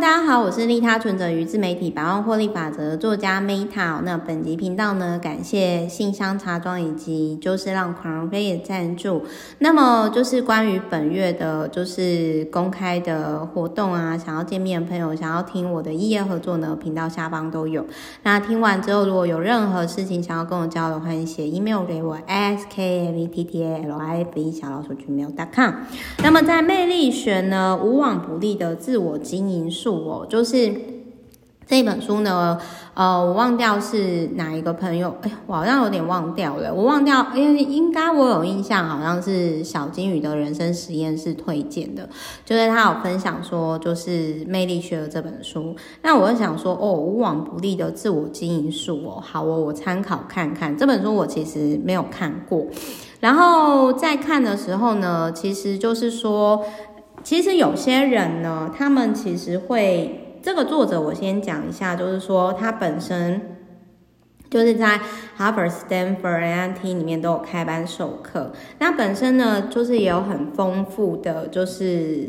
大家好，我是利他存折与自媒体百万获利法则作家 Meta。那本集频道呢，感谢信箱茶庄以及就是让狂人飞也赞助。那么就是关于本月的，就是公开的活动啊，想要见面的朋友，想要听我的异业合作呢，频道下方都有。那听完之后，如果有任何事情想要跟我交流，欢迎写 email 给我 skmettlf 小老鼠 gmail.com。那么在魅力学呢，无往不利的自我经营。因我，就是这本书呢，呃，我忘掉是哪一个朋友，哎，我好像有点忘掉了，我忘掉，因为应该我有印象，好像是小金鱼的人生实验室推荐的，就是他有分享说，就是魅力学的这本书，那我就想说，哦，无往不利的自我经营术哦，好哦，我参考看看这本书，我其实没有看过，然后在看的时候呢，其实就是说。其实有些人呢，他们其实会，这个作者我先讲一下，就是说他本身就是在哈佛、Stanford、MIT 里面都有开班授课。那本身呢，就是也有很丰富的，就是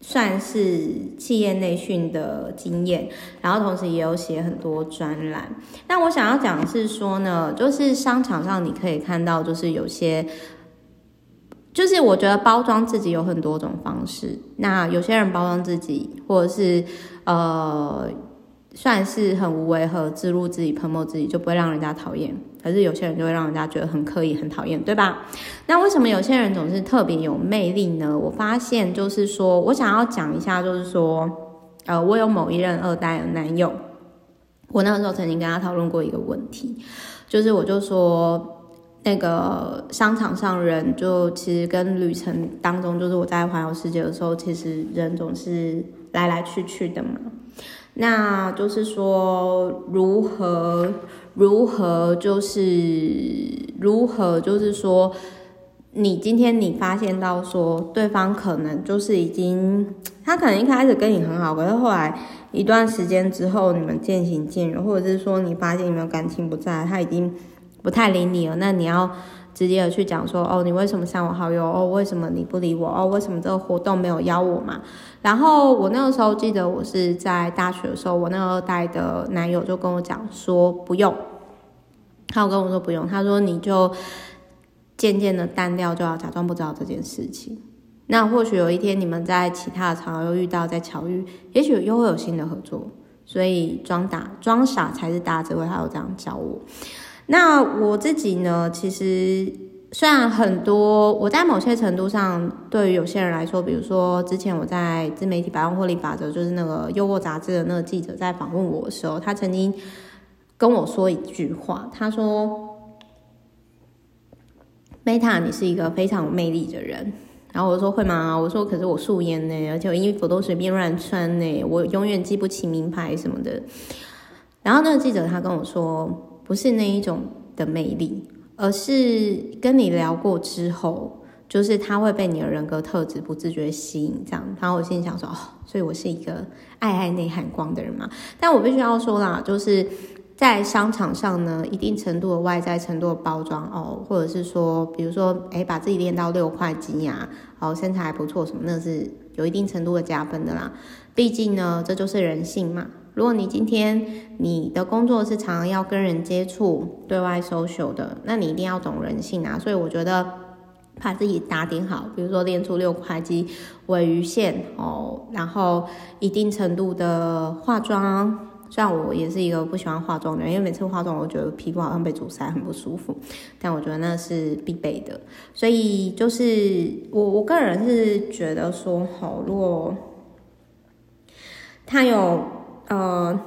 算是企业内训的经验，然后同时也有写很多专栏。那我想要讲是说呢，就是商场上你可以看到，就是有些。就是我觉得包装自己有很多种方式，那有些人包装自己，或者是呃，算是很无违和，自录自己、喷墨自己，就不会让人家讨厌。可是有些人就会让人家觉得很刻意、很讨厌，对吧？那为什么有些人总是特别有魅力呢？我发现就是说，我想要讲一下，就是说，呃，我有某一任二代的男友，我那个时候曾经跟他讨论过一个问题，就是我就说。那个商场上人，就其实跟旅程当中，就是我在环游世界的时候，其实人总是来来去去的嘛。那就是说，如何如何，就是如何，就是说，你今天你发现到说，对方可能就是已经，他可能一开始跟你很好，可是后来一段时间之后，你们渐行渐远，或者是说你发现你们感情不在，他已经。不太理你了，那你要直接的去讲说，哦，你为什么删我好友？哦，为什么你不理我？哦，为什么这个活动没有邀我嘛？然后我那个时候记得我是在大学的时候，我那个二代的男友就跟我讲说不用，他有跟我说不用，他说你就渐渐的淡掉，就要假装不知道这件事情。那或许有一天你们在其他的场合又遇到，在巧遇，也许又会有新的合作。所以装打装傻才是大智慧，他有这样教我。那我自己呢？其实虽然很多，我在某些程度上，对于有些人来说，比如说之前我在自媒体百万获利法则，就是那个优渥杂志的那个记者在访问我的时候，他曾经跟我说一句话，他说：“Meta，你是一个非常有魅力的人。”然后我说：“会吗？”我说：“可是我素颜呢，而且我衣服都随便乱穿呢，我永远记不起名牌什么的。”然后那个记者他跟我说。不是那一种的魅力，而是跟你聊过之后，就是他会被你的人格特质不自觉吸引，这样。然后我心里想说，哦，所以我是一个爱爱内涵光的人嘛。但我必须要说啦，就是在商场上呢，一定程度的外在程度的包装哦，或者是说，比如说，诶，把自己练到六块肌呀，哦，身材还不错什么，那是有一定程度的加分的啦。毕竟呢，这就是人性嘛。如果你今天你的工作是常常要跟人接触、对外 social 的，那你一定要懂人性啊。所以我觉得把自己打点好，比如说练出六块肌、尾鱼线哦，然后一定程度的化妆。虽然我也是一个不喜欢化妆的人，因为每次化妆我觉得皮肤好像被阻塞，很不舒服。但我觉得那是必备的。所以就是我我个人是觉得说，好，如果他有。呃，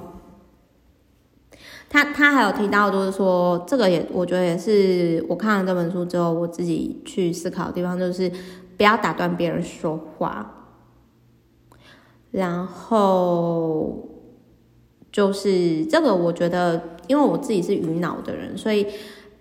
他他还有提到，就是说这个也，我觉得也是我看了这本书之后，我自己去思考的地方，就是不要打断别人说话。然后就是这个，我觉得，因为我自己是鱼脑的人，所以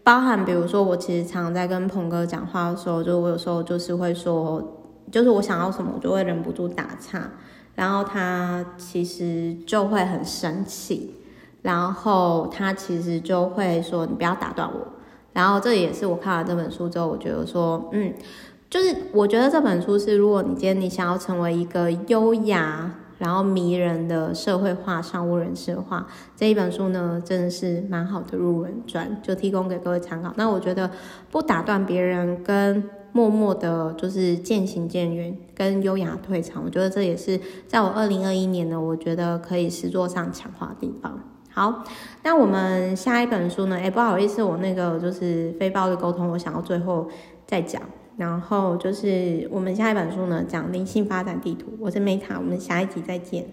包含比如说，我其实常在跟鹏哥讲话的时候，就我有时候就是会说，就是我想要什么，我就会忍不住打岔。然后他其实就会很生气，然后他其实就会说：“你不要打断我。”然后这也是我看完这本书之后，我觉得说，嗯，就是我觉得这本书是，如果你今天你想要成为一个优雅，然后迷人的社会化商务人士的话，这一本书呢，真的是蛮好的入门传，就提供给各位参考。那我觉得不打断别人，跟默默的，就是渐行渐远，跟优雅退场，我觉得这也是在我二零二一年呢，我觉得可以实作上强化的地方。好，那我们下一本书呢？哎，不好意思，我那个就是非暴力沟通，我想要最后再讲。然后就是我们下一本书呢，讲灵性发展地图。我是美塔我们下一集再见。